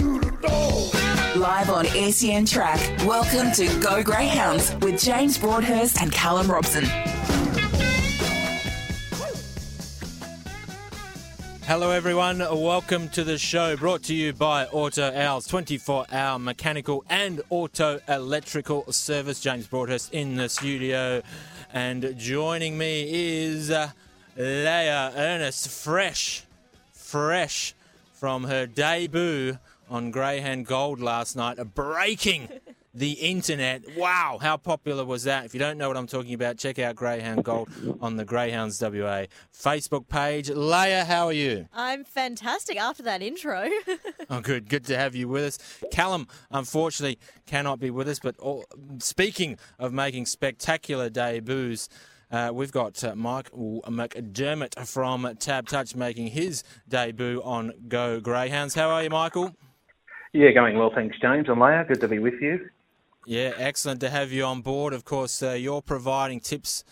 Live on SEN Track. Welcome to Go Greyhounds with James Broadhurst and Callum Robson. Hello, everyone. Welcome to the show brought to you by Auto Owls, 24 hour mechanical and auto electrical service. James Broadhurst in the studio. And joining me is uh, Leah Ernest, fresh, fresh from her debut on Greyhound Gold last night, breaking the internet. Wow, how popular was that? If you don't know what I'm talking about, check out Greyhound Gold on the Greyhounds WA Facebook page. Leah, how are you? I'm fantastic after that intro. oh, good. Good to have you with us. Callum, unfortunately, cannot be with us, but all, speaking of making spectacular debuts, uh, we've got uh, Mike McDermott from TABtouch making his debut on Go Greyhounds. How are you, Michael? Yeah, going well, thanks, James and Leah. Good to be with you. Yeah, excellent to have you on board. Of course, uh, you're providing tips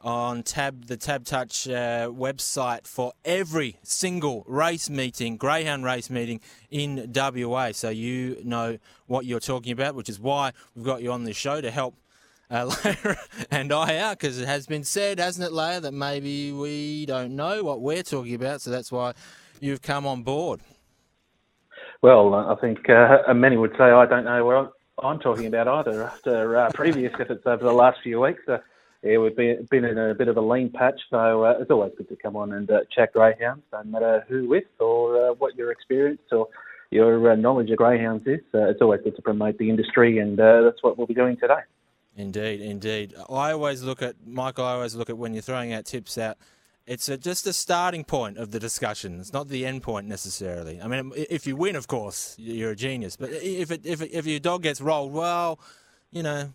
on Tab the TABtouch uh, website for every single race meeting, greyhound race meeting in WA. So you know what you're talking about, which is why we've got you on the show to help uh, Leah and I out because it has been said, hasn't it, Leah, that maybe we don't know what we're talking about. So that's why you've come on board. Well, I think uh, many would say I don't know what I'm talking about either after uh, previous efforts over the last few weeks. Uh, yeah, we've been, been in a bit of a lean patch, so uh, it's always good to come on and uh, chat greyhounds, no matter who with or uh, what your experience or your uh, knowledge of greyhounds is. Uh, it's always good to promote the industry, and uh, that's what we'll be doing today. Indeed, indeed. I always look at Michael. I always look at when you're throwing out tips out it's a, just a starting point of the discussion. It's not the end point necessarily. I mean, if you win, of course, you're a genius. But if it, if it, if your dog gets rolled, well, you know,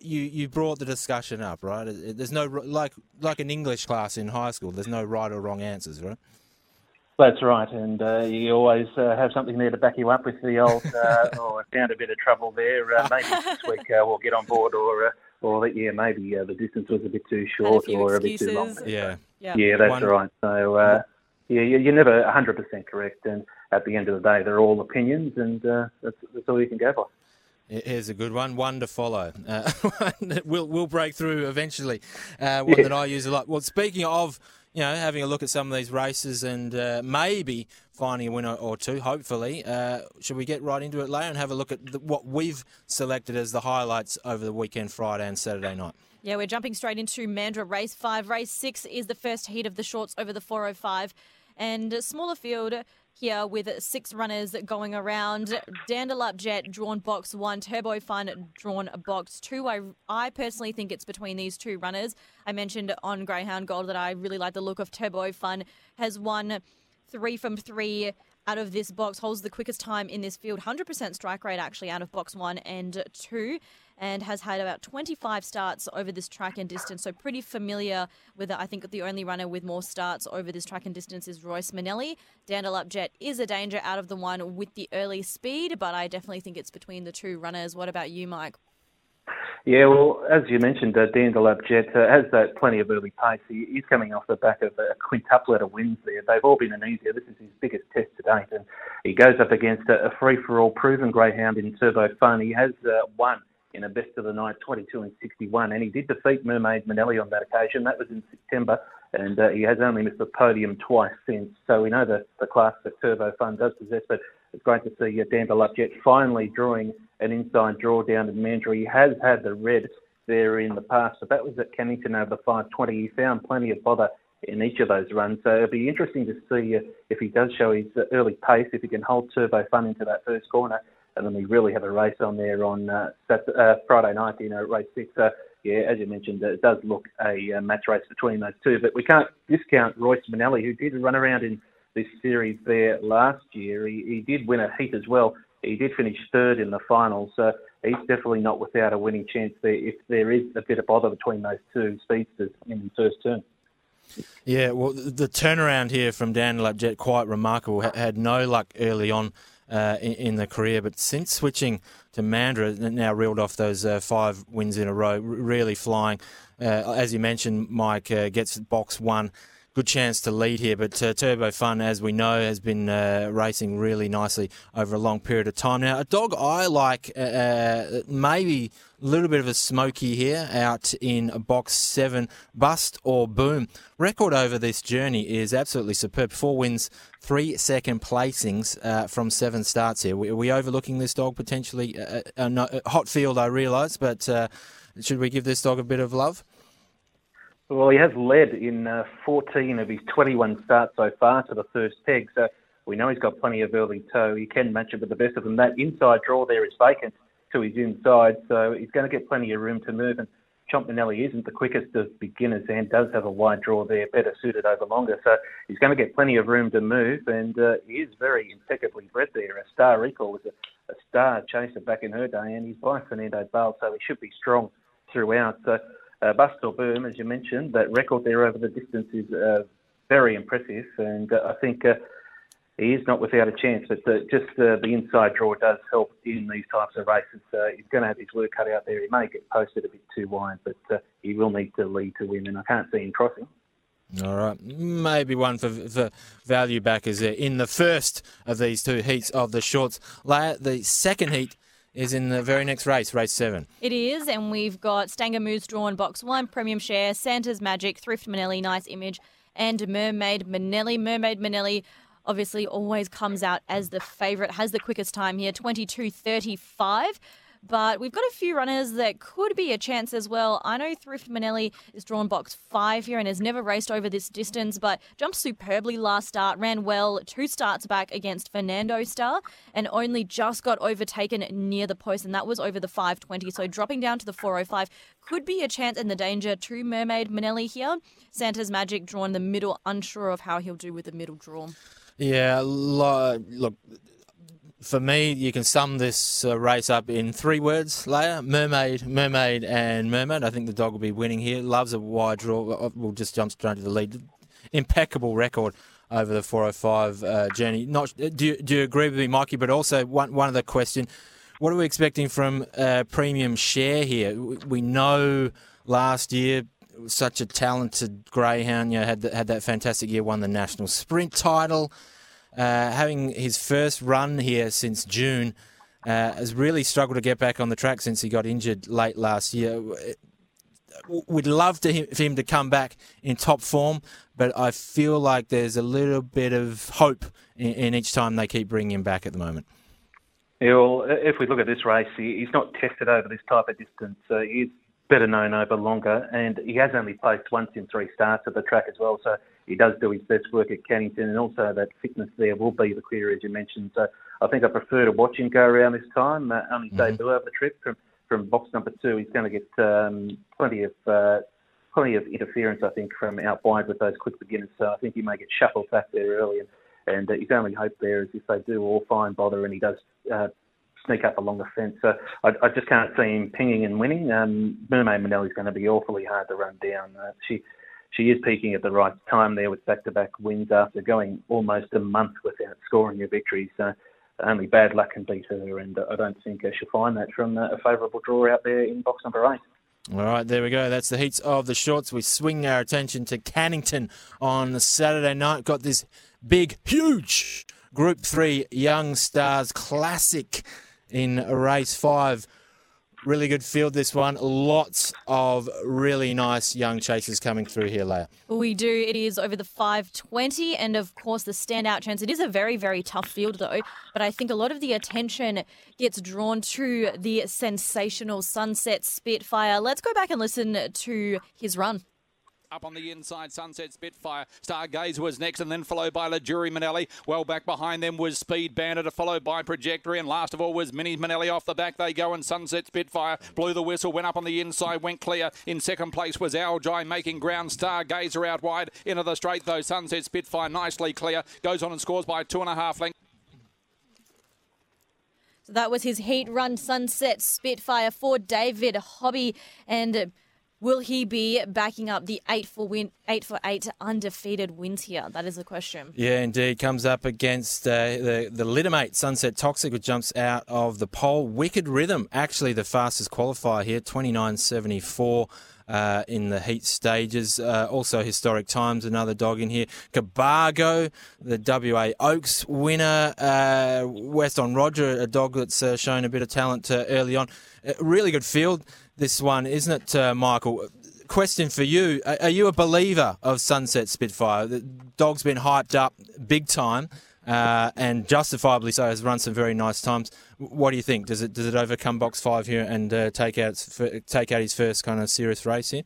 you you brought the discussion up, right? There's no like like an English class in high school. There's no right or wrong answers, right? That's right, and uh, you always uh, have something there to back you up with the old. Uh, oh, I found a bit of trouble there. Uh, maybe this week uh, we'll get on board, or uh, or yeah, maybe uh, the distance was a bit too short a or excuses. a bit too long. Yeah, yeah, yeah that's One- right. So uh, yeah, you- you're never 100% correct, and at the end of the day, they're all opinions, and uh, that's, that's all you can go by. Here's a good one, one to follow. Uh, we'll we'll break through eventually. Uh, one Yeah. that I use a lot. Well, speaking of, you know, having a look at some of these races and uh, maybe finding a winner or two, hopefully. Uh, should we get right into it, Leah, and have a look at the, what we've selected as the highlights over the weekend, Friday and Saturday night? Yeah, we're jumping straight into Mandurah Race 5. Race 6 is the first heat of the shorts over the 405. And smaller field here with six runners going around. Dandalup Jet drawn box one, Turbo Fun drawn box two. I, I personally think it's between these two runners. I mentioned on Greyhound Gold that I really like the look of Turbo Fun. Has won three from three out of this box, holds the quickest time in this field, 100% strike rate actually out of box one and two, and has had about 25 starts over this track and distance. So pretty familiar with it. I think the only runner with more starts over this track and distance is Royce Manelli. Dandalup Jet is a danger out of the one with the early speed, but I definitely think it's between the two runners. What about you, Mike? Yeah, well, as you mentioned, uh, Jet uh, has that plenty of early pace. He, he's coming off the back of a quintuplet of wins there. They've all been an easier. This is his biggest test to date, and he goes up against a, a free-for-all proven greyhound in Turbo Fun. He has uh, won in a best of the night, 22 and 61, and he did defeat Mermaid Manelli on that occasion. That was in September, and uh, he has only missed the podium twice since. So we know the, the class that Turbo Fun does possess, but it's great to see uh, Dandalup Jet finally drawing an inside draw down in Mandurah. He has had the red there in the past, but that was at Cannington over the 520. He found plenty of bother in each of those runs. So it'll be interesting to see uh, if he does show his uh, early pace, if he can hold Turbo Fun into that first corner, and then we really have a race on there on uh, Sat- uh, Friday night, you know, race six. Uh, yeah, as you mentioned, it does look a uh, match race between those two, but we can't discount Royce Manelli, who did run around in this series there last year. He, he did win a heat as well. He did finish third in the final, so he's definitely not without a winning chance there if there is a bit of bother between those two speedsters in the first turn. Yeah, well, the turnaround here from Dandalup Jet quite remarkable. Had no luck early on uh, in, in, the career, but since switching to Mandurah, now reeled off those uh, five wins in a row, really flying. Uh, as you mentioned, Mike uh, gets box one good chance to lead here. But uh, Turbo Fun, as we know, has been uh, racing really nicely over a long period of time. Now, a dog I like, uh, uh maybe a little bit of a smoky here out in box seven, Bust or Boom. Record over this journey is absolutely superb. Four wins, three second placings uh, from seven starts here. Are we overlooking this dog potentially? Uh, a hot field, I realise, but should we give this dog a bit of love? Well, he has led in uh, 14 of his 21 starts so far to the first peg, so we know he's got plenty of early toe. He can match it with the best of them. That inside draw there is vacant to his inside, so he's going to get plenty of room to move. And Chomp Manelli isn't the quickest of beginners and does have a wide draw there, better suited over longer. So he's going to get plenty of room to move, and uh, he is very impeccably bred there. A Star Recall was a, a star chaser back in her day, and he's by Fernando Bale, so he should be strong throughout. So uh, Bustle Boom, as you mentioned, that record there over the distance is uh, very impressive, and uh, I think uh, he is not without a chance. But just uh, the inside draw does help in these types of races. Uh, he's going to have his work cut out there. He may get posted a bit too wide, but uh, he will need to lead to win, and I can't see him crossing. All right, maybe one for, for value backers there in the first of these two heats of the shorts. The second heat is in the very next race, race seven. It is, and we've got Stanger Moose drawn box one, Premium Share, Santa's Magic, Thrift Manelli, Nice Image, and Mermaid Manelli. Mermaid Manelli obviously always comes out as the favourite, has the quickest time here, 22.35. But we've got a few runners that could be a chance as well. I know Thrift Manelli is drawn box five here and has never raced over this distance, but jumped superbly last start, ran well two starts back against Fernando Star, and only just got overtaken near the post, and that was over the 520. So dropping down to the 405 could be a chance in the danger to Mermaid Manelli here. Santa's Magic drawn the middle, unsure of how he'll do with the middle draw. Yeah, look, for me, you can sum this uh, race up in three words, Leah. Mermaid, mermaid, and mermaid. I think the dog will be winning here. Loves a wide draw. Uh, we'll just jump straight to the lead. Impeccable record over the 405 uh, journey. Not do you, do you agree with me, Mikey? But also one one other question: What are we expecting from uh, Premium Share here? We know last year such a talented greyhound. You know, had the, had that fantastic year, won the national sprint title. Uh, having his first run here since June, uh, has really struggled to get back on the track since he got injured late last year. We'd love to him, for him to come back in top form, but I feel like there's a little bit of hope in, in each time they keep bringing him back at the moment. Yeah, well, if we look at this race, he's not tested over this type of distance. Uh, he's better known over longer, and he has only placed once in three starts at the track as well. So he does do his best work at Cannington, and also that fitness there will be the clear, as you mentioned. So I think I prefer to watch him go around this time. Uh, only mm-hmm. debut over the trip from from box number two. He's going to get um, plenty of uh, plenty of interference, I think, from out wide with those quick beginners. So I think he may get shuffled back there early, and, and uh, his only hope there is if they do all find bother and he does. Uh, sneak up along the fence. So I, I, just can't see him pinging and winning. Um, Mermaid is going to be awfully hard to run down. Uh, she she is peaking at the right time there with back-to-back wins after going almost a month without scoring a victory. So only bad luck can beat her, and I don't think she'll find that from a favourable draw out there in box number eight. All right, there we go. That's the heats of the shorts. We swing our attention to Cannington on Saturday night. Got this big, huge Group 3 Young Stars Classic in race 5 Really good field, this one. Lots of really nice young chasers coming through here, Leah. We do. It is over the 520, and of course, the standout chance. It is a very, very tough field, though, but I think a lot of the attention gets drawn to the sensational Sunset Spitfire. Let's go back and listen to his run. Up on the inside, Sunset Spitfire. Stargazer was next and then followed by Leguri Manelli. Well back behind them was Speed Bandit, followed by Trajectory. And last of all was Mini Manelli off the back. They go and Sunset Spitfire blew the whistle, went up on the inside, went clear. In second place was Algi making ground. Stargazer out wide. Into the straight though, Sunset Spitfire nicely clear. Goes on and scores by two and a half lengths. So that was his heat run sunset Spitfire for David Hobby. And will he be backing up the eight for win, eight for eight undefeated wins here? That is the question. Yeah, indeed. Comes up against uh, the the littermate Sunset Toxic, which jumps out of the pole. Wicked Rhythm, actually the fastest qualifier here, twenty nine seventy four uh, in the heat stages. Uh, also, historic times, another dog in here. Cabargo, the WA Oaks winner. Uh, Weston Roger, a dog that's uh, shown a bit of talent uh, early on. really good field, this one, isn't it, uh, Michael? Question for you: Are you a believer of Sunset Spitfire? The dog's been hyped up big time uh, and justifiably so has run some very nice times. What do you think? Does it does it overcome box five here and uh, take out take out his first kind of serious race here?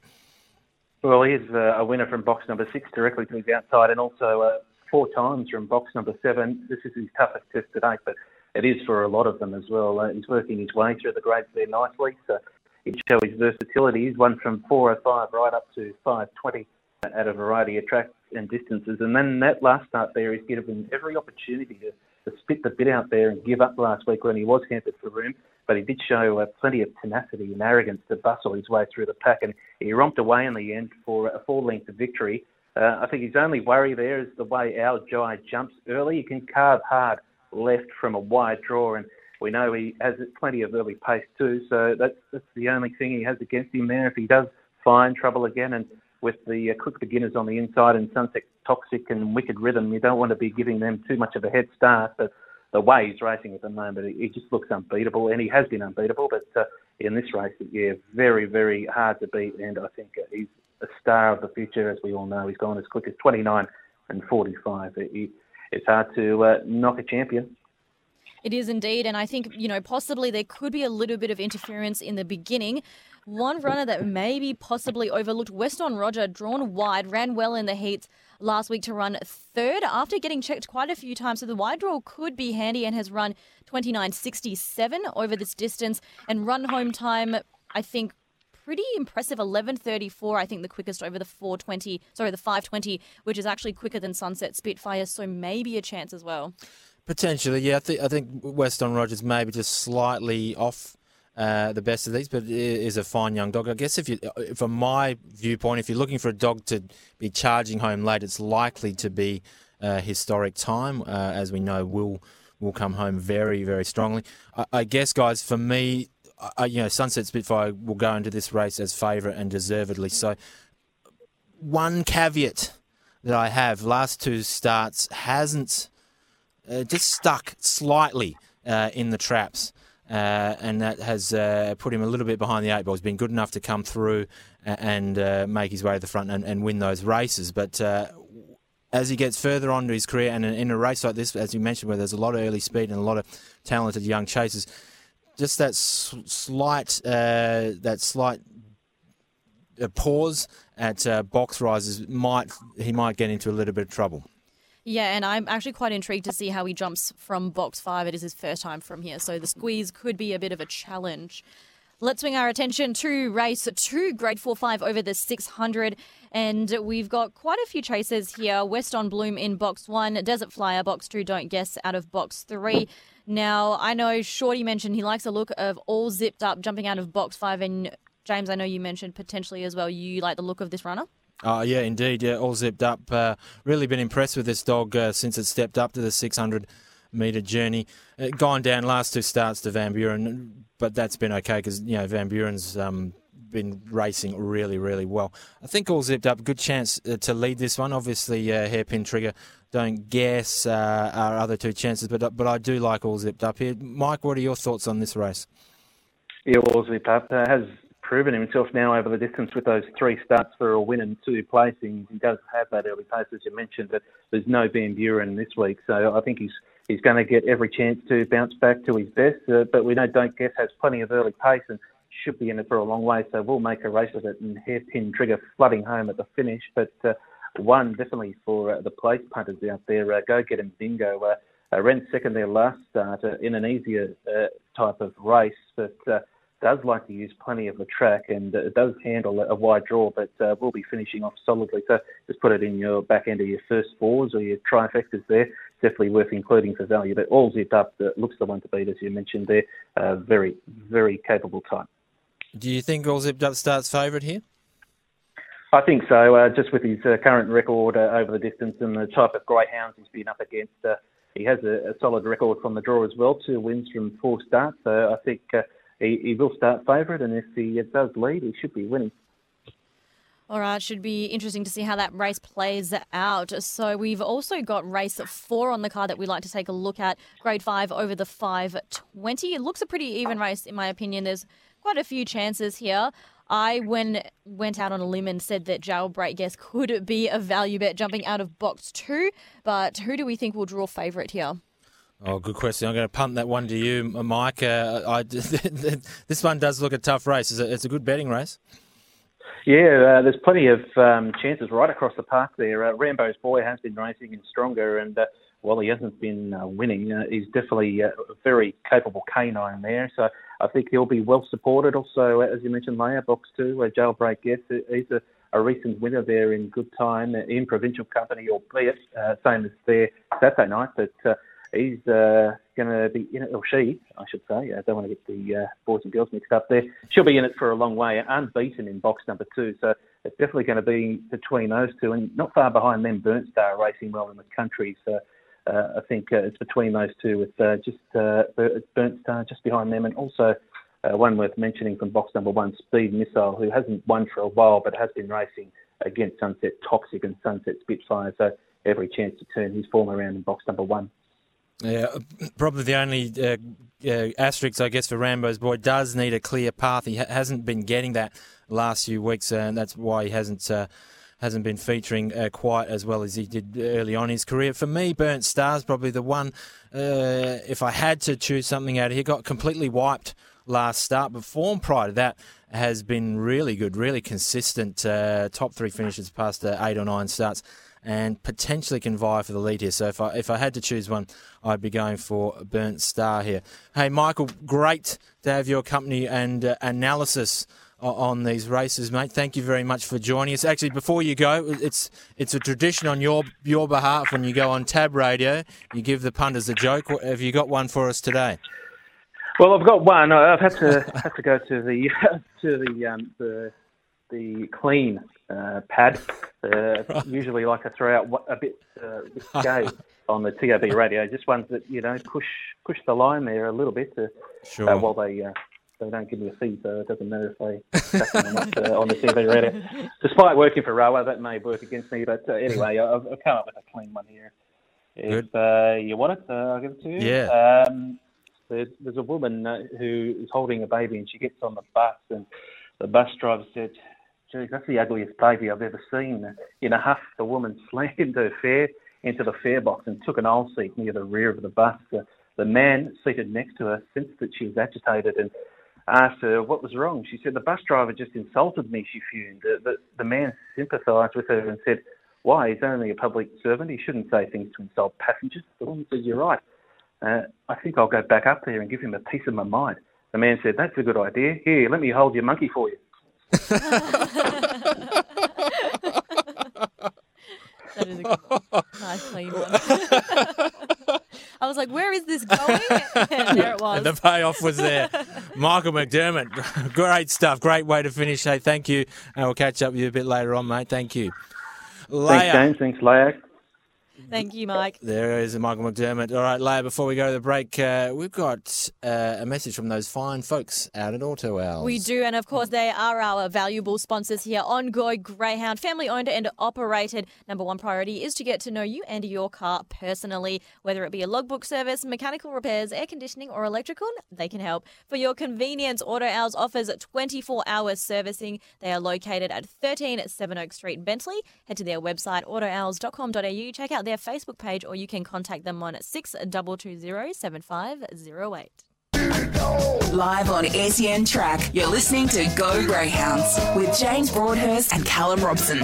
Well, he's uh, a winner from box number six directly to his outside, and also uh, four times from box number seven. This is his toughest test to date, but it is for a lot of them as well. Uh, he's working his way through the grades there nicely, so it shows his versatility. He's won from 405 right up to 520 at a variety of tracks and distances. And then that last start there, he's given every opportunity to, to spit the bit out there and give up last week when he was hampered for room. But he did show uh, plenty of tenacity and arrogance to bustle his way through the pack, and he romped away in the end for a full-length victory. Uh, I think his only worry there is the way our Jai jumps early. He can carve hard left from a wide draw, and we know he has plenty of early pace too. So that's that's the only thing he has against him there. If he does find trouble again and with the uh, quick beginners on the inside and Sunset Toxic and Wicked Rhythm, you don't want to be giving them too much of a head start. But the way he's racing at the moment, he just looks unbeatable, and he has been unbeatable. But uh, in this race, yeah, very, very hard to beat, and I think he's a star of the future, as we all know. He's gone as quick as 29 and 45. It, it's hard to uh, knock a champion. It is indeed. And I think, you know, possibly there could be a little bit of interference in the beginning. One runner that maybe possibly overlooked, Weston Roger, drawn wide, ran well in the heats last week to run third after getting checked quite a few times. So the wide draw could be handy and has run 29.67 over this distance and run home time, I think, pretty impressive 11.34 i think the quickest over the 420 sorry the 520 which is actually quicker than sunset spitfire so maybe a chance as well Potentially, yeah. I think I think Weston Rogers maybe just slightly off uh, the best of these, but is a fine young dog. I guess if you, uh, from my viewpoint, if you're looking for a dog to be charging home late, it's likely to be uh, historic time, uh, as we know will will come home very very strongly. I, I guess, guys, for me, I, you know, Sunset Spitfire will go into this race as favourite and deservedly so. One caveat that I have: last two starts hasn't uh, just stuck slightly uh, in the traps. Uh, and that has uh, put him a little bit behind the eight ball. He's been good enough to come through and uh, make his way to the front and, and win those races. But as he gets further on to his career, and in a race like this, as you mentioned, where there's a lot of early speed and a lot of talented young chasers, just that slight, that slight pause at box rises might he might get into a little bit of trouble. Yeah, and I'm actually quite intrigued to see how he jumps from box five. It is his first time from here, so the squeeze could be a bit of a challenge. Let's swing our attention to race two, grade 4 5 over the 600. And we've got quite a few chasers here. Weston Bloom in box one, Desert Flyer, box two, Don't Guess out of box three. Now, I know Shorty mentioned he likes the look of all zipped up jumping out of box five. And James, I know you mentioned potentially as well you like the look of this runner. Oh, yeah, indeed. Yeah, all zipped up. Uh, really been impressed with this dog uh, since it stepped up to the 600 metre journey. Uh, gone down last two starts to Van Buren, but that's been okay because, you know, Van Buren's um, been racing really, really well. I think all zipped up. Good chance uh, to lead this one. Obviously, uh, hairpin trigger. Don't guess uh, our other two chances, but but I do like all zipped up here. Mike, what are your thoughts on this race? Yeah, all zipped up has proven himself now over the distance with those three starts for a win and two placings. He does have that early pace, as you mentioned, but there's no Van Buren this week, so I think he's he's going to get every chance to bounce back to his best. Uh, but we know Don't Guess has plenty of early pace and should be in it for a long way, so we'll make a race of it and hairpin trigger flooding home at the finish. But uh, one definitely for uh, the place punters out there. Uh, go get him, bingo. Uh, uh, ran second there last start uh, in an easier type of race, but does like to use plenty of the track and it does handle a wide draw, but uh, will be finishing off solidly. So just put it in your back end of your first fours or your trifectas there. Definitely worth including for value. But all zipped up, uh, looks the one to beat, as you mentioned there. Uh, very, very capable type. Do you think all zipped up starts favourite here? I think so. Uh, just with his uh, current record uh, over the distance and the type of greyhounds he's been up against, uh, he has a, a, solid record from the draw as well. Two wins from four starts. So I think uh, he, he will start favourite, and if he does lead, he should be winning. All right, should be interesting to see how that race plays out. So we've also got race four on the card that we'd like to take a look at. Grade five over the five twenty. It looks a pretty even race in my opinion. There's quite a few chances here. I when went out on a limb and said that Jailbreak Guess could be a value bet jumping out of box two, but who do we think will draw favourite here? Oh, good question. I'm going to punt that one to you, Mike. Uh, I, this one does look a tough race. It's a, it's a good betting race. Yeah, uh, there's plenty of um, chances right across the park there. Uh, Rambo's boy has been racing and stronger, and uh, while he hasn't been uh, winning, uh, he's definitely a very capable canine there. So I think he'll be well supported. Also, as you mentioned, Leia Box 2, uh, Jailbreak Guess, he's a, a recent winner there in good time in provincial company, albeit uh, same as there Saturday night, but he's uh, going to be in it, or she, I should say. I don't want to get the uh, boys and girls mixed up there. She'll be in it for a long way, unbeaten in box number two. So it's definitely going to be between those two, and not far behind them, Burnt Star racing well in the country. So uh, I think uh, it's between those two, with uh, just uh, Burnt Star just behind them, and also. One worth mentioning from box number one, Speed Missile, who hasn't won for a while but has been racing against Sunset Toxic and Sunset Spitfire. So every chance to turn his form around in box number one. Yeah, probably the only uh, uh, asterisk, I guess, for Rambo's boy does need a clear path. He ha- hasn't been getting that last few weeks, uh, and that's why he hasn't uh, hasn't been featuring uh, quite as well as he did early on in his career. For me, Burnt Star's probably the one. Uh, if I had to choose something out of here, got completely wiped last start, but form prior to that has been really good, really consistent. top three finishes past eight or nine starts and potentially can vie for the lead here. So if I if I had to choose one, I'd be going for Burnt Star here. Hey, Michael, great to have your company and uh, analysis on these races, mate. Thank you very much for joining us. Actually, before you go, it's it's a tradition on your your behalf when you go on Tab Radio, you give the punters a joke. Have you got one for us today? Well, I've got one. I've had to have to go to the to the um, the the clean uh, pad. Uh. Usually, like I throw out a bit uh, risque on the TAB radio. Just ones that you know push push the line there a little bit to, sure. uh, while they. Uh, they don't give me a fee, so it doesn't matter if they them up, uh, on the TV radio. Despite working for RWWA, that may work against me. But uh, anyway, I've, I've, come up with a clean one here. If uh, you want it, uh, I'll give it to you. Yeah. Um, there's, there's, a woman uh, who is holding a baby, and she gets on the bus, and the bus driver said, geez, that's the ugliest baby I've ever seen. In a huff, the woman slammed her fare into the fare box and took an old seat near the rear of the bus. The, the man seated next to her sensed that she was agitated and asked her what was wrong. She said, the bus driver just insulted me, she fumed. The, the, the man sympathised with her and said, why? He's only a public servant. He shouldn't say things to insult passengers. The woman said, you're right. Uh, I think I'll go back up there and give him a piece of my mind. The man said, that's a good idea. Here, let me hold your monkey for you. that is a nice clean one. I was like, where is this going? And there it was. the payoff was there. Michael McDermott, great stuff. Great way to finish. Hey, thank you. And we'll catch up with you a bit later on, mate. Thank you. Leia. Thanks, James. Thanks, Leia. Thank you, Mike. There is Michael McDermott. All right, Leia, before we go to the break, uh, we've got uh, a message from those fine folks out at Auto Owls. We do, and of course, they are our valuable sponsors here on Go Greyhound. Family owned and operated. Number one priority is to get to know you and your car personally. Whether it be a logbook service, mechanical repairs, air conditioning, or electrical, they can help. For your convenience, Auto Owls offers 24 hour servicing. They are located at 13 Sevenoaks Street, Bentley. Head to their website, autoowls.com.au. Check out their Facebook page or you can contact them on 6220 7508. Live on SEN Track, you're listening to Go Greyhounds with James Broadhurst and Callum Robson.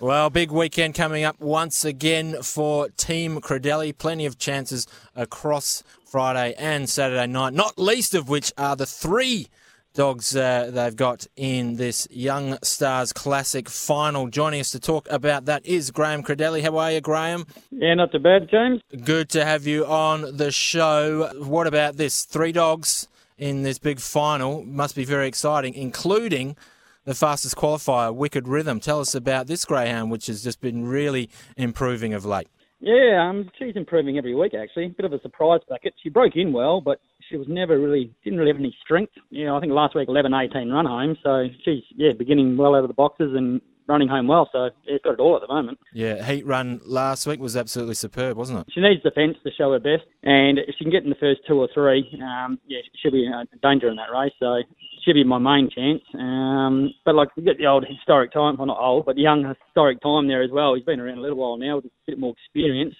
Well, big weekend coming up once again for Team Credelli. Plenty of chances across Friday and Saturday night, not least of which are the three dogs uh, they've got in this Young Stars Classic final. Joining us to talk about that is Graham Credelli. How are you, Graham? Yeah, not too bad, James. Good to have you on the show. What about this? Three dogs in this big final must be very exciting, including the fastest qualifier, Wicked Rhythm. Tell us about this greyhound, which has just been really improving of late. Yeah, um, she's improving every week actually. Bit of a surprise packet. She broke in well, but she was never really didn't really have any strength. You know, I think last week 11, 18 run home. So she's yeah beginning well out of the boxes and running home well. So yeah, it's got it all at the moment. Yeah, heat run last week was absolutely superb, wasn't it? She needs defence to show her best, and if she can get in the first two or three, um, yeah, she'll be a danger in that race. So she'll be my main chance. Um, but like you get the old historic time, well not old, but the young historic time there as well. He's been around a little while now with a bit more experience.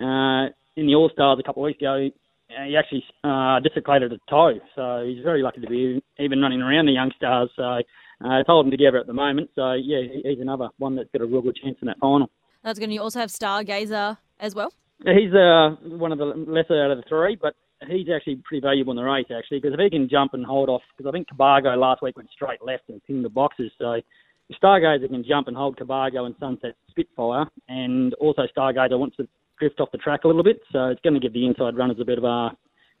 Uh, in the All Stars a couple of weeks ago, he actually uh, dislocated a toe, so he's very lucky to be even running around the young stars. So uh, it's holding together at the moment. So yeah, he's another one that's got a real good chance in that final. That's going to also have Stargazer as well. He's uh, one of the lesser out of the three, but he's actually pretty valuable in the race actually because if he can jump and hold off, because I think Cabargo last week went straight left and pinged the boxes. So Stargazer can jump and hold Cabargo and Sunset Spitfire, and also Stargazer wants to drift off the track a little bit, so it's going to give the inside runners a bit of a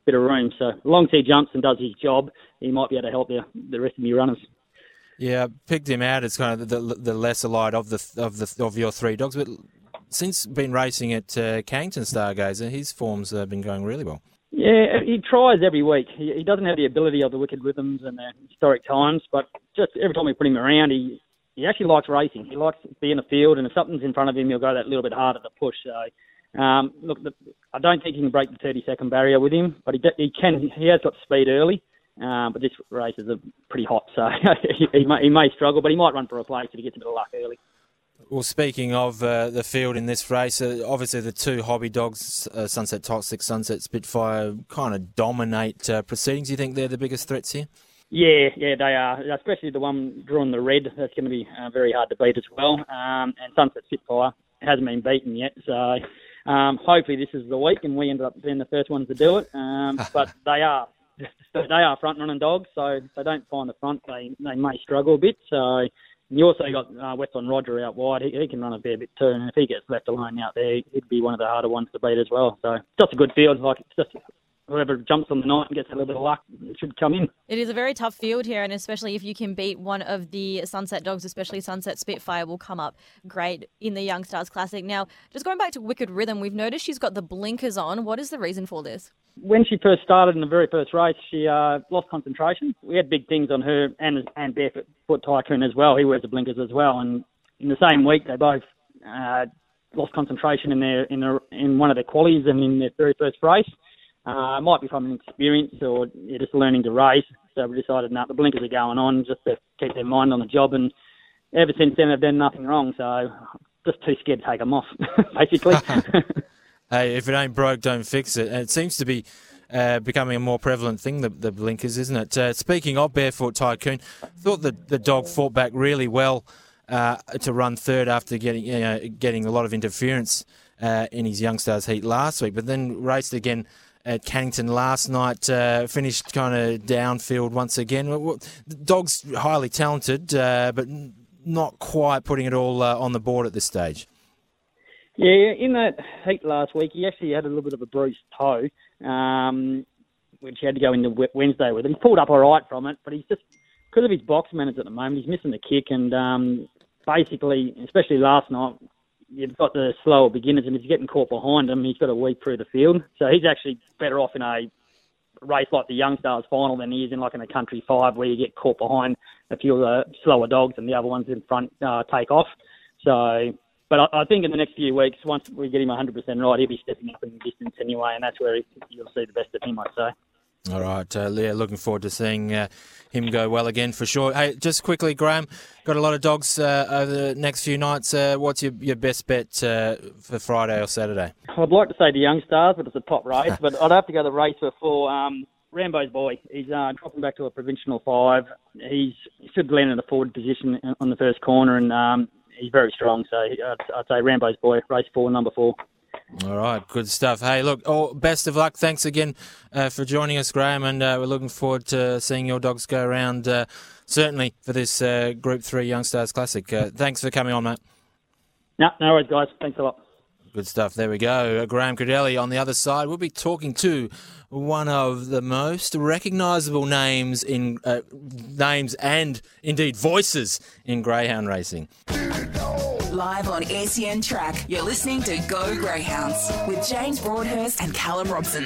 bit of room. So long as he jumps and does his job, he might be able to help the the rest of the runners. Yeah, picked him out as kind of the the lesser light of the of the of your three dogs, but since been racing at uh, Cannington Stargazer, his form's uh, been going really well. Yeah, he tries every week. He, he doesn't have the ability of the wicked rhythms and the historic times, but just every time we put him around, he he actually likes racing. He likes being be in the field, and if something's in front of him, he'll go that little bit harder to push. So, um, look, the, I don't think he can break the 30 second barrier with him, but he he can. He has got speed early. Um, but this race is pretty hot, so he, he, may, he may struggle, but he might run for a place if he gets a bit of luck early. Well, speaking of uh, the field in this race, uh, obviously the two hobby dogs, uh, Sunset Toxic, Sunset Spitfire, kind of dominate uh, proceedings. Do you think they're the biggest threats here? Yeah, yeah, they are. Especially the one drawing the red. That's going to be uh, very hard to beat as well. Um, and Sunset Spitfire hasn't been beaten yet, so um, hopefully this is the week and we end up being the first ones to do it. Um, but they are they are front running dogs, so if they don't find the front, they they may struggle a bit. So you also got uh, Weston Roger out wide. He, he can run a fair bit too, and if he gets left alone out there, he'd be one of the harder ones to beat as well. So it's just a good field. Like it's just whoever jumps on the night and gets a little bit of luck should come in. It is a very tough field here, and especially if you can beat one of the Sunset Dogs, especially Sunset Spitfire, will come up great in the Young Stars Classic. Now, just going back to Wicked Rhythm, we've noticed she's got the blinkers on. What is the reason for this? When she first started in the very first race, she uh, lost concentration. We had big things on her and and Barefoot Tycoon as well. He wears the blinkers as well, and in the same week they both uh, lost concentration in their in their, in one of their qualities and in their very first race. Uh, it might be from experience or you're just learning to race. So we decided, no, the blinkers are going on just to keep their mind on the job. And ever since then, they've done nothing wrong. So just too scared to take them off, basically. hey, if it ain't broke, don't fix it. And it seems to be uh, becoming a more prevalent thing, the, the blinkers, isn't it? Uh, speaking of Barefoot Tycoon, thought the, the dog fought back really well uh, to run third after getting you know, getting a lot of interference uh, in his Youngstars heat last week, but then raced again at Cannington last night. Uh, finished kind of downfield once again. The dog's highly talented, uh, but not quite putting it all uh, on the board at this stage. Yeah, in that heat last week, he actually had a little bit of a bruised toe, um, which he had to go into Wednesday with. He pulled up all right from it, but he's just because of his box manners at the moment, he's missing the kick, and um, basically, especially last night, you've got the slower beginners, and if you're getting caught behind him, he's got to weep through the field. So he's actually better off in a race like the Young Stars final than he is in like in a Country Five where you get caught behind a few of the slower dogs and the other ones in front uh, take off. So, but I, I think in the next few weeks, once we get him 100% right, he'll be stepping up in distance anyway, and that's where he, you'll see the best of him, I'd say. All right, uh, yeah, looking forward to seeing uh, him go well again for sure. Hey, just quickly, Graham, got a lot of dogs uh, over the next few nights. Uh, what's your, your best bet uh, for Friday or Saturday? I'd like to say the Young Stars, but it's a top race. but I'd have to go the race for um, Rambo's boy. He's uh, dropping back to a provincial five. He's he should land in a forward position on the first corner, and um, he's very strong. So I'd, I'd say Rambo's boy, race four, number four. All right, good stuff. Hey, look, oh, best of luck. Thanks again uh, for joining us, Graham, and uh, we're looking forward to seeing your dogs go around, uh, certainly for this uh, Group 3 Young Stars Classic. Uh, thanks for coming on, mate. No, no worries, guys. Thanks a lot. Good stuff. There we go. Uh, Graham Credelli on the other side. We'll be talking to one of the most recognisable names in names and indeed voices in greyhound racing. Live on SEN Track, you're listening to Go Greyhounds with James Broadhurst and Callum Robson.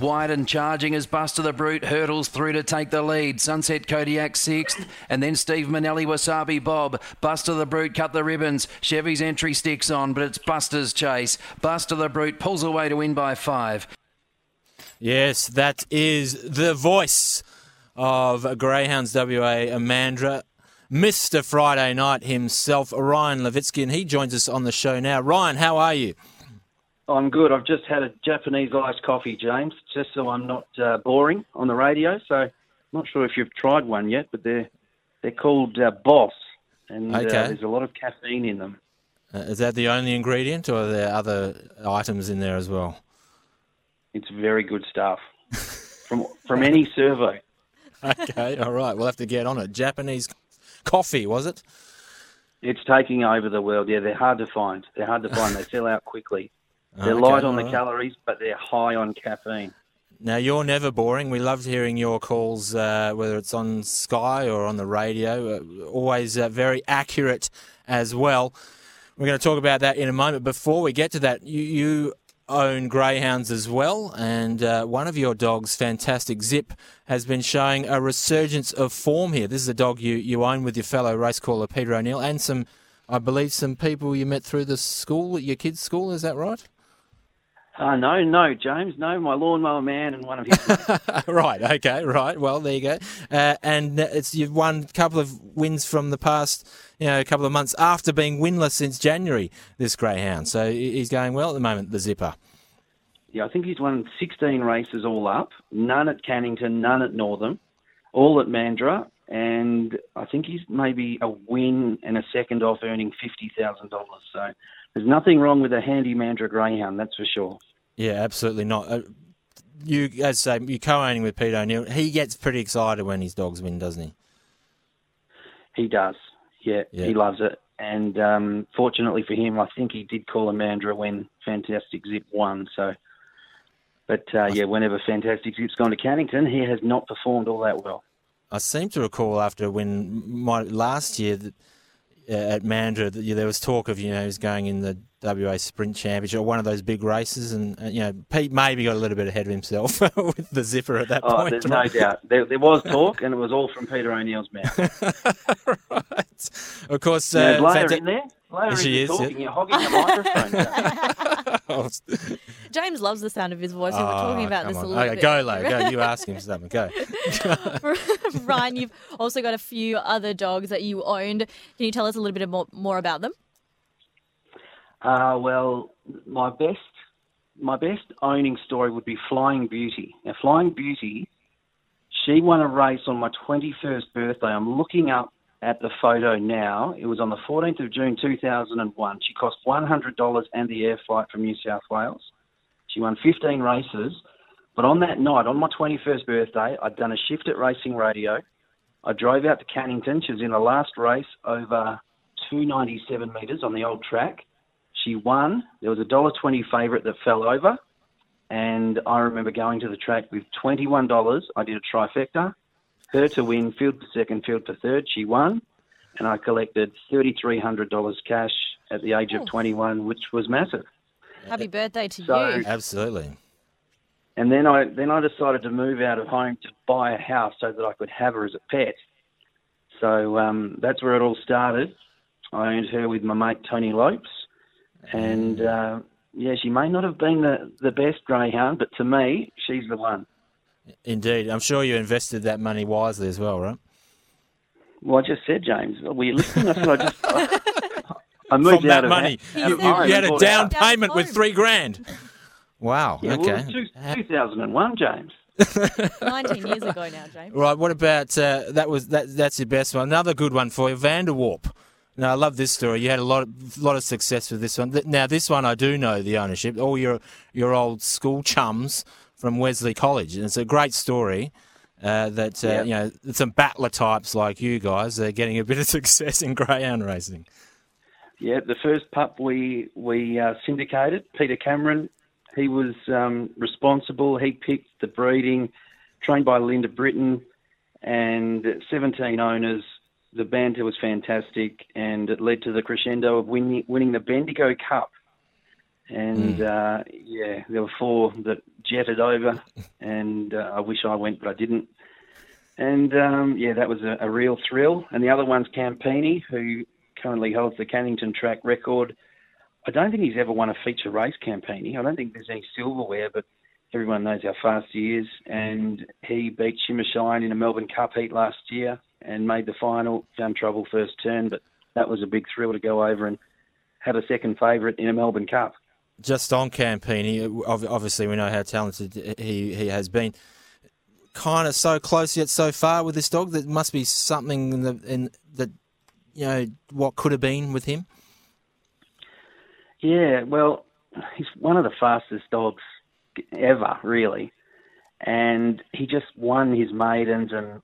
Wide and charging as Buster the Brute hurdles through to take the lead. Sunset Kodiak sixth, and then Steve Manelli, Wasabi Bob. Buster the Brute cut the ribbons. Chevy's entry sticks on, but it's Buster's chase. Buster the Brute pulls away to win by five. Yes, that is the voice of Greyhounds WA Amandra Mr. Friday Night himself, Ryan Levitsky, and he joins us on the show now. Ryan, how are you? I'm good. I've just had a Japanese iced coffee, James, just so I'm not uh, boring on the radio. So I'm not sure if you've tried one yet, but they're they're called uh, Boss, and uh, Okay. there's a lot of caffeine in them. Uh, is that the only ingredient, or are there other items in there as well? It's very good stuff from from any survey. Okay, all right. We'll have to get on it. Japanese coffee, was it? It's taking over the world. Yeah, they're hard to find. They're hard to find. They sell out quickly. They're Okay, light on the right. calories, but they're high on caffeine. Now, you're never boring. We loved hearing your calls, uh, whether it's on Sky or on the radio. Uh, always uh, very accurate as well. We're going to talk about that in a moment. Before we get to that, you, you own greyhounds as well, and uh, one of your dogs, Fantastic Zip, has been showing a resurgence of form here. This is a dog you, you own with your fellow race caller Peter O'Neill, and some, I believe, some people you met through the school, your kids' school. Is that right? Uh, no, no, James, no, my lawnmower man and one of his. right. Okay. Right. Well, there you go. Uh, and it's you've won a couple of wins from the past, you know, a couple of months after being winless since January. This greyhound, so he's going well at the moment. The zipper. Yeah, I think he's won 16 races all up, none at Cannington, none at Northam, all at Mandurah, and I think he's maybe a win and a second off earning $50,000. So there's nothing wrong with a handy Mandurah greyhound, that's for sure. Yeah, absolutely not. Uh, you, as I say, you're co-owning with Peter O'Neill. He gets pretty excited when his dogs win, doesn't he? He does. Yeah, Yeah. he loves it. And um, fortunately for him, I think he did call a Mandurah when Fantastic Zip won. So, but uh, yeah, whenever Fantastic Zip's gone to Cannington, he has not performed all that well. I seem to recall after win my, last year that, uh, at yeah, there was talk of you know he was going in the WA Sprint Championship or one of those big races, and uh, you know Pete maybe got a little bit ahead of himself with the zipper at that Oh, point. there's no doubt. There, there was talk, and it was all from Peter O'Neill's mouth. right. Of course, uh, Blair in there. Blair She is, talking. yeah. You're hogging the microphone. Oh, James loves the sound of his voice. We were talking oh, about come this a on. little okay, bit. Go, Lo. Go. You ask him something. Go. Ryan, you've also got a few other dogs that you owned. Can you tell us a little bit more, more about them? Uh, well, my best, my best owning story would be Flying Beauty. Now, Flying Beauty, she won a race on my 21st birthday. I'm looking up at the photo now. It was on the 14th of June 2001. She cost $100 and the air flight from New South Wales. She won 15 races. But on that night, on my 21st birthday, I'd done a shift at Racing Radio. I drove out to Cannington. She was in the last race over 297 metres on the old track. She won. There was a dollar twenty favourite that fell over, and I remember going to the track with twenty one dollars. I did a trifecta. Her to win, field to second, field to third. She won, and I collected thirty three hundred dollars cash at the age of twenty one, which was massive. Happy birthday to So- you. Absolutely. And then I then I decided to move out of home to buy a house so that I could have her as a pet. So um, that's where it all started. I owned her with my mate Tony Lopes, and uh, yeah, she may not have been the, the best greyhound, but to me, she's the one. Indeed. I'm sure you invested that money wisely as well, right? Well, I just said, James, were you listening? I said I just. I, I moved From out that of money. out You, of you- you had a down out. payment with three grand. Wow. Yeah, okay. well, it was two, 2001, James. 19 years ago now, James. Right. What about uh, that? Was that? That's your best one. Another good one for you, Vanderwarp. Now I love this story. You had a lot, of, lot of success with this one. Now this one I do know the ownership. All your your old school chums from Wesley College, and it's a great story. Uh, that uh, Yeah. you know, some battler types like you guys are getting a bit of success in greyhound racing. Yeah, the first pup we we uh, syndicated, Peter Cameron. He was um, responsible. He picked the breeding, trained by Linda Britton, and 17 owners. The banter was fantastic, and it led to the crescendo of winning, winning the Bendigo Cup. And uh, yeah, there were four that jetted over, and uh, I wish I went, but I didn't. And um, yeah, that was a, a real thrill. And the other one's Campini, who currently holds the Cannington track record. I don't think he's ever won a feature race, Campini. I don't think there's any silverware, but everyone knows how fast he is. And he beat Shimmer Shine in a Melbourne Cup heat last year and made the final. Found trouble first turn, but that was a big thrill to go over and have a second favourite in a Melbourne Cup. Just on Campini, obviously we know how talented he, he has been. Kind of so close yet so far with this dog. There must be something in the in that you know what could have been with him. Yeah, well, he's one of the fastest dogs ever, really. And he just won his maidens and,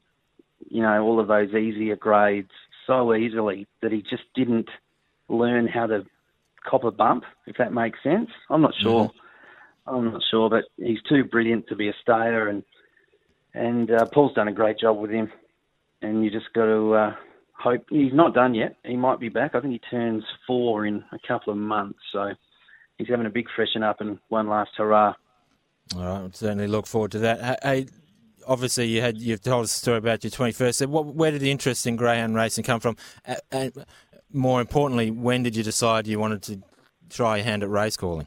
you know, all of those easier grades so easily that he just didn't learn how to cop a bump, if that makes sense. I'm not sure. I'm not sure, but he's too brilliant to be a stayer, and and uh, Paul's done a great job with him. And you just got to uh, hope he's not done yet. He might be back. I think he turns four in a couple of months, so he's having a big freshen up and one last hurrah. All right, certainly look forward to that. Hey, obviously you had you've told us a story about your twenty first. So what, where did the interest in greyhound racing come from? And more importantly, when did you decide you wanted to try your hand at race calling?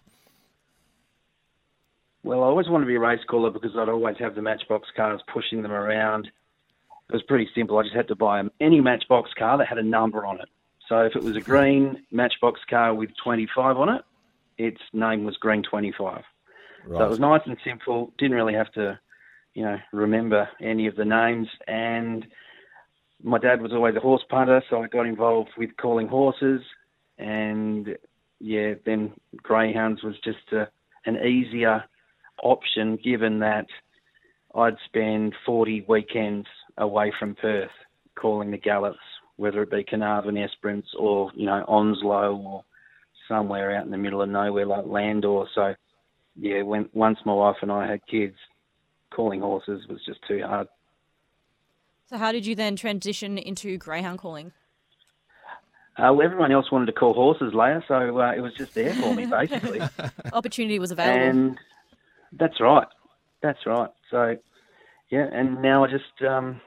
Well, I always wanted to be a race caller because I'd always have the Matchbox cars pushing them around. It was pretty simple. I just had to buy any Matchbox car that had a number on it. So if it was a green Matchbox car with 25 on it, its name was Green 25. So it was nice and simple. Didn't really have to, you know, remember any of the names. And my dad was always a horse punter, so I got involved with calling horses. And yeah, then greyhounds was just a, an easier option given that I'd spend 40 weekends away from Perth calling the gallops, whether it be Carnarvon, Esperance, or, you know, Onslow or somewhere out in the middle of nowhere like Landor. So, yeah, when once my wife and I had kids, calling horses was just too hard. So, how did you then transition into greyhound calling? Uh, well, everyone else wanted to call horses, Leia, so uh, it was just there for me, basically. Opportunity was available. and that's right, that's right. So, yeah, and now I just, um,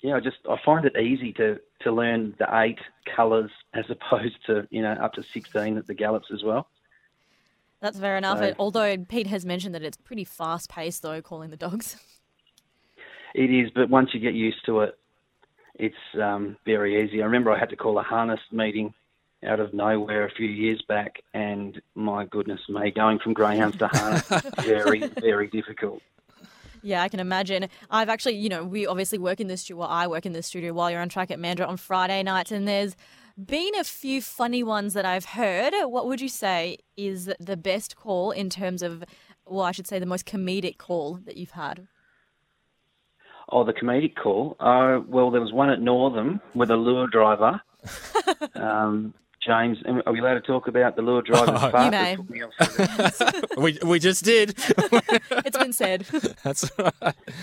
yeah, I just I find it easy to to learn the eight colours as opposed to you know up to sixteen at the gallops as well. That's fair enough. So- Although Pete has mentioned that it's pretty fast paced, though, calling the dogs. It is, but once you get used to it, it's um, very easy. I remember I had to call a harness meeting out of nowhere a few years back, and my goodness me, going from greyhounds to harness, very, very difficult. Yeah, I can imagine. I've actually, you know, we obviously work in the studio. Well, I work in the studio while you're on track at Mandurah on Friday nights, and there's been a few funny ones that I've heard. What would you say is the best call in terms of, well, I should say the most comedic call that you've had? Oh, the comedic call. Oh, well, there was one at Northam with a lure driver. um, James, are we allowed to talk about the lure driver's You may. that took me off the- we we just did. It's been said. That's right.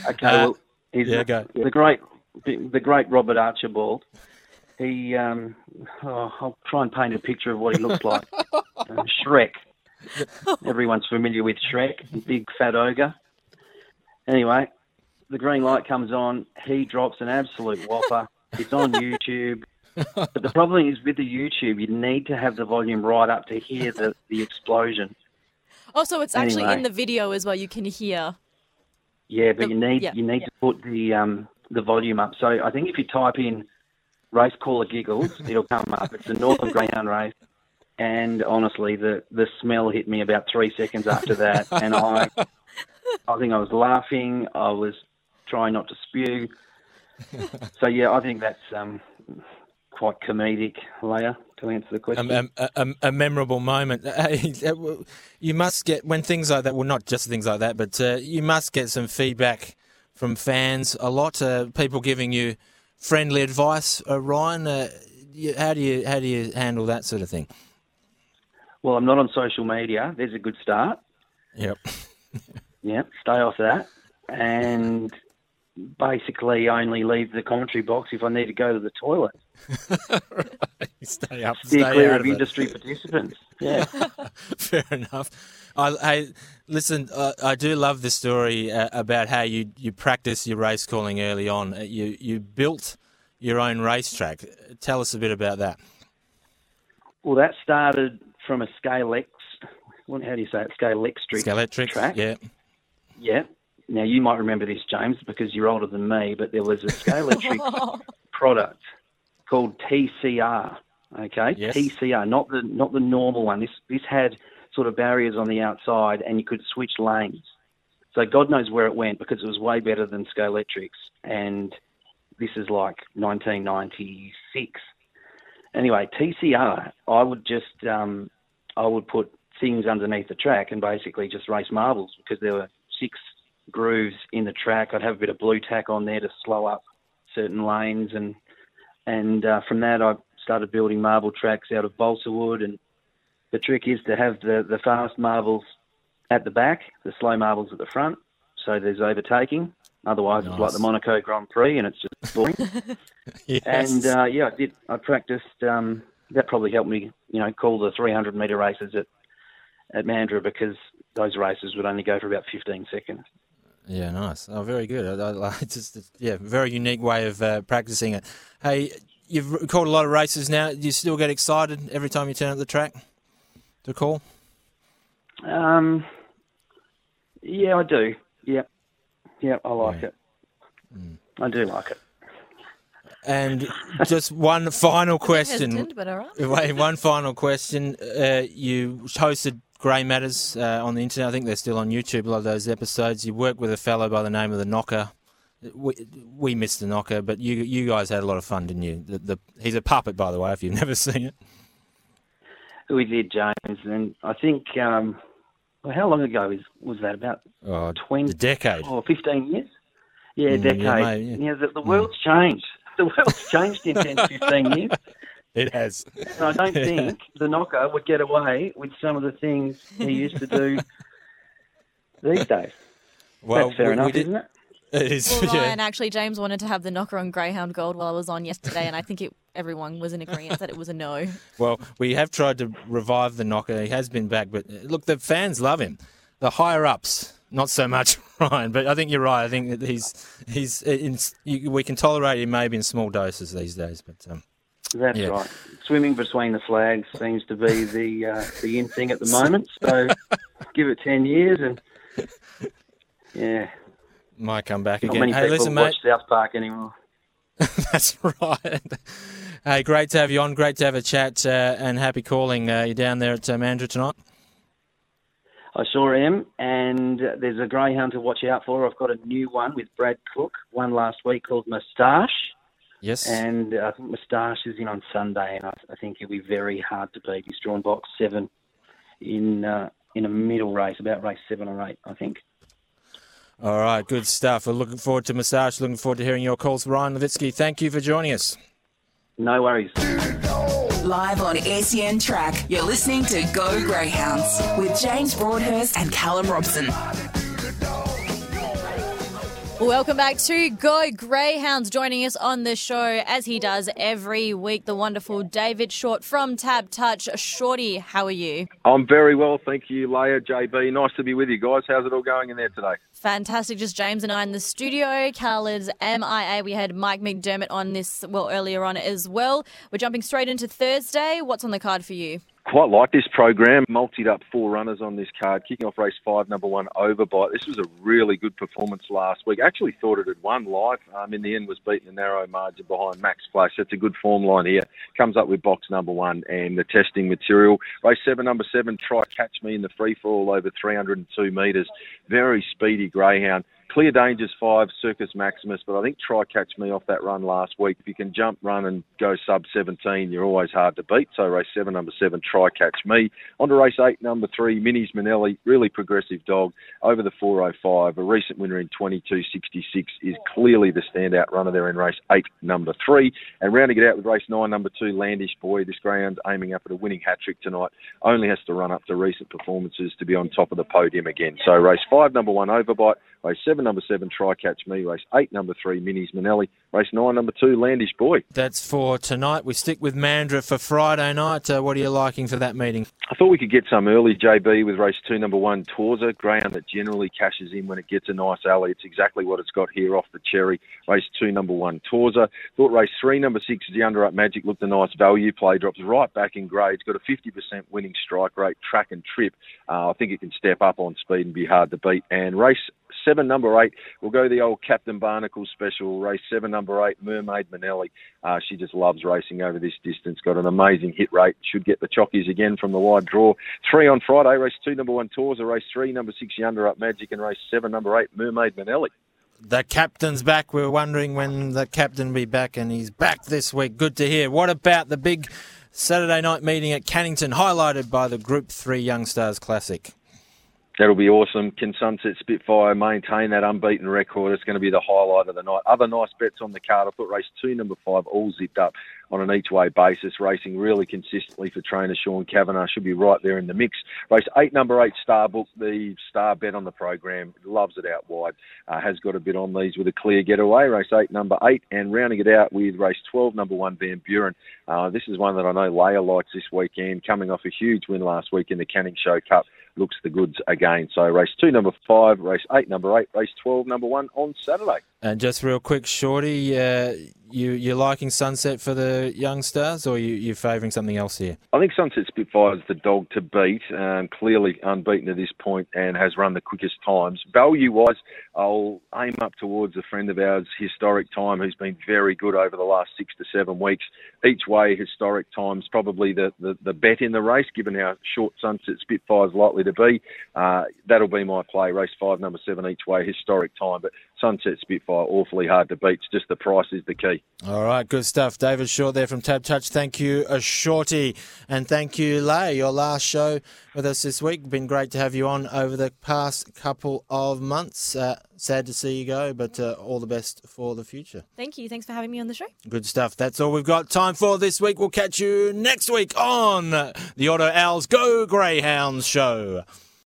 Okay, Uh, well, he's yeah, the, go. the great, the great Robert Archibald. He, um, oh, I'll try and paint a picture of what he looks like. um, Shrek. Everyone's familiar with Shrek, big fat ogre. Anyway, the green light comes on. He drops an absolute whopper. It's on YouTube. But the problem is with the YouTube, you need to have the volume right up to hear the, the explosion. Oh, so it's actually in the video as well. You can hear. Yeah, but The- you need yeah, you need yeah. to put the um, the volume up. So I think if you type in race caller giggles, it'll come up. It's the Northam Greyhound race, and honestly, the the smell hit me about three seconds after that, and I I think I was laughing. I was trying not to spew. So yeah, I think that's um, quite comedic, Leia, to answer the question. a, a, a, a memorable moment. You must get when things like that. Well, not just things like that, but uh, you must get some feedback from fans. A lot of people giving you friendly advice. Uh, Ryan, uh, you, how do you how do you handle that sort of thing? well, I'm not on social media. There's a good start. Yep. Yeah, stay off that. And basically only leave the commentary box if I need to go to the toilet. stay up. Steer stay clear of of industry participants. Yeah. Fair enough. I, I listen. Uh, I do love the story uh, about how you, you practice your race calling early on. Uh, You you built your own racetrack. Tell us a bit about that. Well, that started from a Scalex. How do you say it? Scalextric track. Yeah. Yeah. Now you might remember this, James, because you're older than me. But there was a Scaletric product called TCR. Okay, Yes. TCR, not the not the normal one. This this had sort of barriers on the outside, and you could switch lanes. So God knows where it went because it was way better than Scaletrics. And this is like 1996. Anyway, TCR, I would just um, I would put things underneath the track and basically just race marbles because there were six grooves in the track. I'd have a bit of blue tack on there to slow up certain lanes, and and uh, from that I started building marble tracks out of balsa wood. And the trick is to have the the fast marbles at the back, the slow marbles at the front, so there's overtaking. Otherwise, it's like the Monaco Grand Prix, and it's just boring. Yes. And uh, yeah, I did. I practiced. Um, that probably helped me, you know, call the 300 metre races at at Mandurah because those races would only go for about 15 seconds. Yeah, nice. Oh, very good. I, I, I just yeah, very unique way of uh, practicing it. Hey, you've called a lot of races now. Do you still get excited every time you turn up the track to call? Um, yeah, I do. Yep, yep, I like Yeah. it. I do like it. And just one final question. Hesitant, but all right. Wait, one final question. Uh, you hosted Grey Matters uh, on the internet. I think they're still on YouTube. A lot of those episodes. You worked with a fellow by the name of the Knocker. We, we missed the Knocker, but you you guys had a lot of fun, didn't you? The, the, he's a puppet, by the way, if you've never seen it. We did, James, and I think. Um, well, how long ago is, was that? About Oh, 20 the decade. or 15 years? Yeah, Mm, decade. yeah, Yeah, maybe, yeah. the, the world's changed. The world's changed in 10 15 years. It has. And I don't think the knocker would get away with some of the things he used to do these days. Well, That's fair we- we enough, did- isn't it? It is. Well, yeah. Ryan, actually, James wanted to have the knocker on Greyhound Gold while I was on yesterday, and I think it, everyone was in agreement that it was a no. Well, we have tried to revive the knocker. He has been back, but uh, look, the fans love him. The higher ups, not so much, Ryan. But I think you're right. I think that he's he's in, you, we can tolerate him maybe in small doses these days. But um, That's Yeah. right. Swimming between the flags seems to be the uh, the in thing at the moment. So give it 10 years and yeah, might come back not again. many Hey, people listen, mate. watch South Park anymore. That's right. Hey, great to have you on. Great to have a chat uh, and happy calling. Uh, you're down there at uh, Mandurah tonight. I sure am, and uh, there's a greyhound to watch out for. I've got a new one with Brad Cook, one last week called Moustache, Yes. and uh, I think Moustache is in on Sunday, and I, I think it'll be very hard to beat. He's drawn box seven in uh, in a middle race, about race seven or eight, I think. All right. Good stuff. We're looking forward to Moustache. Looking forward to hearing your calls. Ryan Levitsky, thank you for joining us. No worries. Live on SEN Track, you're listening to Go Greyhounds with James Broadhurst and Callum Robson. Welcome back to Go Greyhounds. Joining us on the show, as he does every week, the wonderful David Short from TABtouch. Shorty, how are you? I'm very well, thank you, Leia, JB. Nice to be with you guys. How's it all going in there today? Fantastic. Just James and I in the studio. Cal is MIA. We had Mike McDermott on this, well, earlier on as well. We're jumping straight into Thursday. What's on the card for you? Quite like this program. Multied up four runners on this card. Kicking off race five, number one, Overbite. This was a really good performance last week. Actually thought it had won live. Um, in the end, was beaten a narrow margin behind Max Flash. That's a good form line here. Comes up with box number one and the testing material. Race seven, number seven, Try Catch Me in the free fall over 302 metres. Very speedy greyhound. Clear Dangers five, Circus Maximus, but I think try catch me off that run last week. If you can jump, run, and go sub 17, you're always hard to beat. So race seven, number seven, try catch me. On to race eight, number three, Minis Manelli, really progressive dog over the 405. A recent winner in 22.66 is clearly the standout runner there in race eight, number three. And rounding it out with race nine, number two, Landish Boy. This greyhound's aiming up at a winning hat trick tonight. Only has to run up to recent performances to be on top of the podium again. So race five, number one, Overbite. Race seven, number seven, Try Catch Me. Race eight, number three, Minis Manelli. Race nine, number two, Landish Boy. That's for tonight. We stick with Mandurah for Friday night. Uh, what are you liking for that meeting? I thought we could get some early, JB, with race two, number one, Torza. Greyhound that generally cashes in when it gets a nice alley. It's exactly what it's got here off the cherry. Race two, number one, Torza. Thought race three, number six, is Yonder Up Magic looked a nice value play. Drops right back in grade. It's got a 50% winning strike rate, track and trip. Uh, I think it can step up on speed and be hard to beat. And race seven, number eight, we'll go the old Captain Barnacle special. Race seven, number eight, Mermaid Manelli. Uh, she just loves racing over this distance. Got an amazing hit rate. Should get the chockies again from the wide draw. Three on Friday. Race two, number one, Torza. Race three, number six, Yonder Up Magic. And race seven, number eight, Mermaid Manelli. The captain's back. We are wondering when the captain will be back, and he's back this week. Good to hear. What about the big Saturday night meeting at Cannington, highlighted by the Group 3 Young Stars Classic? That'll be awesome. Can Sunset Spitfire maintain that unbeaten record? It's going to be the highlight of the night. Other nice bets on the card. I put race two, number five, all zipped up on an each way basis, racing really consistently for trainer Sean Kavanagh. Should be right there in the mix. Race eight, number eight, Starbook, the star bet on the program. Loves it out wide. Uh, has got a bit on these with a clear getaway. Race eight, number eight, and rounding it out with race 12, number one, Van Buren. Uh, this is one that I know Leia likes this weekend, coming off a huge win last week in the Canning Show Cup looks the goods again. So race two, number five, race eight, number eight, race 12, number one on Saturday. And just real quick, Shorty, uh, you you liking Sunset for the young stars, or you you favouring something else here? I think Sunset Spitfire is the dog to beat. Um, clearly unbeaten at this point and has run the quickest times. Value wise, I'll aim up towards a friend of ours, Historic Time, who's been very good over the last six to seven weeks. Each way, Historic Time's probably the, the, the bet in the race, given how short Sunset Spitfire is likely to be. Uh, that'll be my play. Race five, number seven each way, Historic Time. But Sunset Spitfire, awfully hard to beat. It's just the price is the key. All right, good stuff. David Short there from TABtouch. Thank you, a Shorty. And thank you, Lay, your last show with us this week. Been great to have you on over the past couple of months. Uh, sad to see you go, but uh, all the best for the future. Thank you. Thanks for having me on the show. Good stuff. That's all we've got time for this week. We'll catch you next week on the Auto Owls Go Greyhounds show.